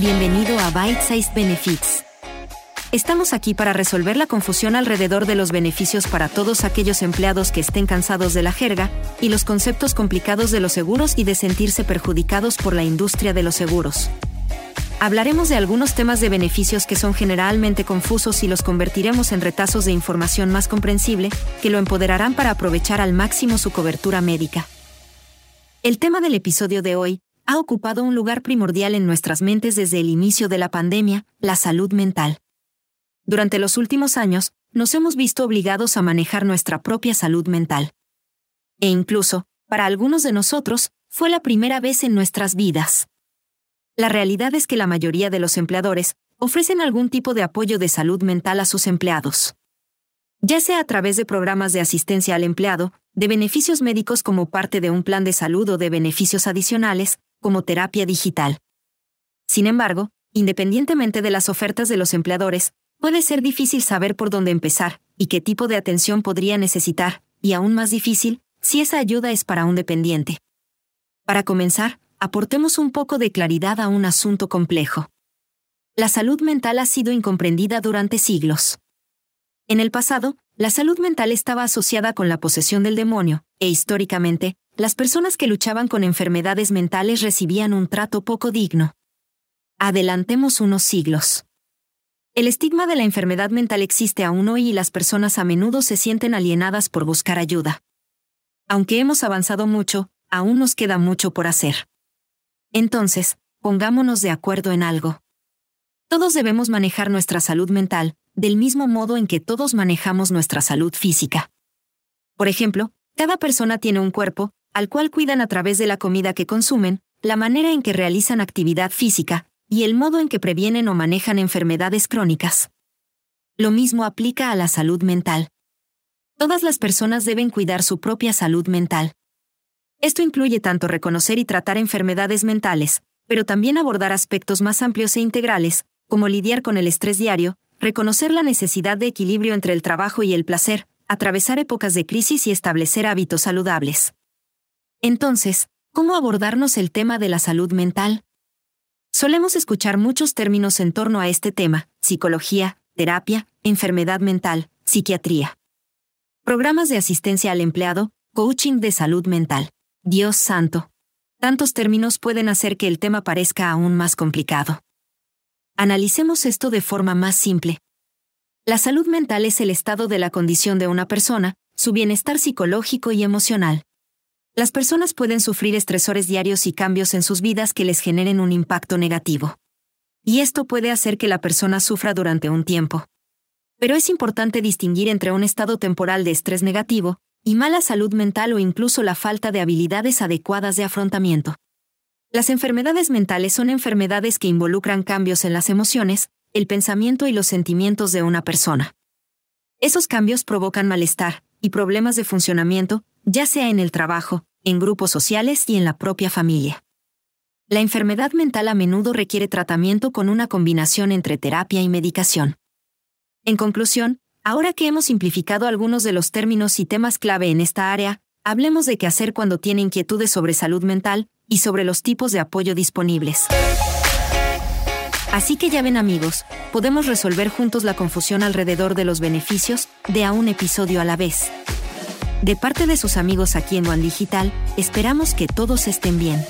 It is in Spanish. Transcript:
Bienvenido a Bite Size Benefits. Estamos aquí para resolver la confusión alrededor de los beneficios para todos aquellos empleados que estén cansados de la jerga y los conceptos complicados de los seguros y de sentirse perjudicados por la industria de los seguros. Hablaremos de algunos temas de beneficios que son generalmente confusos y los convertiremos en retazos de información más comprensible que lo empoderarán para aprovechar al máximo su cobertura médica. El tema del episodio de hoy ha ocupado un lugar primordial en nuestras mentes desde el inicio de la pandemia, la salud mental. Durante los últimos años, nos hemos visto obligados a manejar nuestra propia salud mental. E incluso, para algunos de nosotros, fue la primera vez en nuestras vidas. La realidad es que la mayoría de los empleadores ofrecen algún tipo de apoyo de salud mental a sus empleados. Ya sea a través de programas de asistencia al empleado, de beneficios médicos como parte de un plan de salud o de beneficios adicionales, como terapia digital. Sin embargo, independientemente de las ofertas de los empleadores, puede ser difícil saber por dónde empezar y qué tipo de atención podría necesitar, y aún más difícil, si esa ayuda es para un dependiente. Para comenzar, aportemos un poco de claridad a un asunto complejo. La salud mental ha sido incomprendida durante siglos. En el pasado, la salud mental estaba asociada con la posesión del demonio, e históricamente, las personas que luchaban con enfermedades mentales recibían un trato poco digno. Adelantemos unos siglos. El estigma de la enfermedad mental existe aún hoy y las personas a menudo se sienten alienadas por buscar ayuda. Aunque hemos avanzado mucho, aún nos queda mucho por hacer. Entonces, pongámonos de acuerdo en algo. Todos debemos manejar nuestra salud mental, del mismo modo en que todos manejamos nuestra salud física. Por ejemplo, cada persona tiene un cuerpo, al cual cuidan a través de la comida que consumen, la manera en que realizan actividad física, y el modo en que previenen o manejan enfermedades crónicas. Lo mismo aplica a la salud mental. Todas las personas deben cuidar su propia salud mental. Esto incluye tanto reconocer y tratar enfermedades mentales, pero también abordar aspectos más amplios e integrales, como lidiar con el estrés diario, reconocer la necesidad de equilibrio entre el trabajo y el placer, atravesar épocas de crisis y establecer hábitos saludables. Entonces, ¿cómo abordarnos el tema de la salud mental? Solemos escuchar muchos términos en torno a este tema, psicología, terapia, enfermedad mental, psiquiatría. Programas de asistencia al empleado, coaching de salud mental. Dios santo. Tantos términos pueden hacer que el tema parezca aún más complicado. Analicemos esto de forma más simple. La salud mental es el estado de la condición de una persona, su bienestar psicológico y emocional. Las personas pueden sufrir estresores diarios y cambios en sus vidas que les generen un impacto negativo. Y esto puede hacer que la persona sufra durante un tiempo. Pero es importante distinguir entre un estado temporal de estrés negativo, y mala salud mental o incluso la falta de habilidades adecuadas de afrontamiento. Las enfermedades mentales son enfermedades que involucran cambios en las emociones, el pensamiento y los sentimientos de una persona. Esos cambios provocan malestar y problemas de funcionamiento, ya sea en el trabajo, en grupos sociales y en la propia familia. La enfermedad mental a menudo requiere tratamiento con una combinación entre terapia y medicación. En conclusión, Ahora que hemos simplificado algunos de los términos y temas clave en esta área, hablemos de qué hacer cuando tiene inquietudes sobre salud mental y sobre los tipos de apoyo disponibles. Así que ya ven amigos, podemos resolver juntos la confusión alrededor de los beneficios de a un episodio a la vez. De parte de sus amigos aquí en One Digital, esperamos que todos estén bien.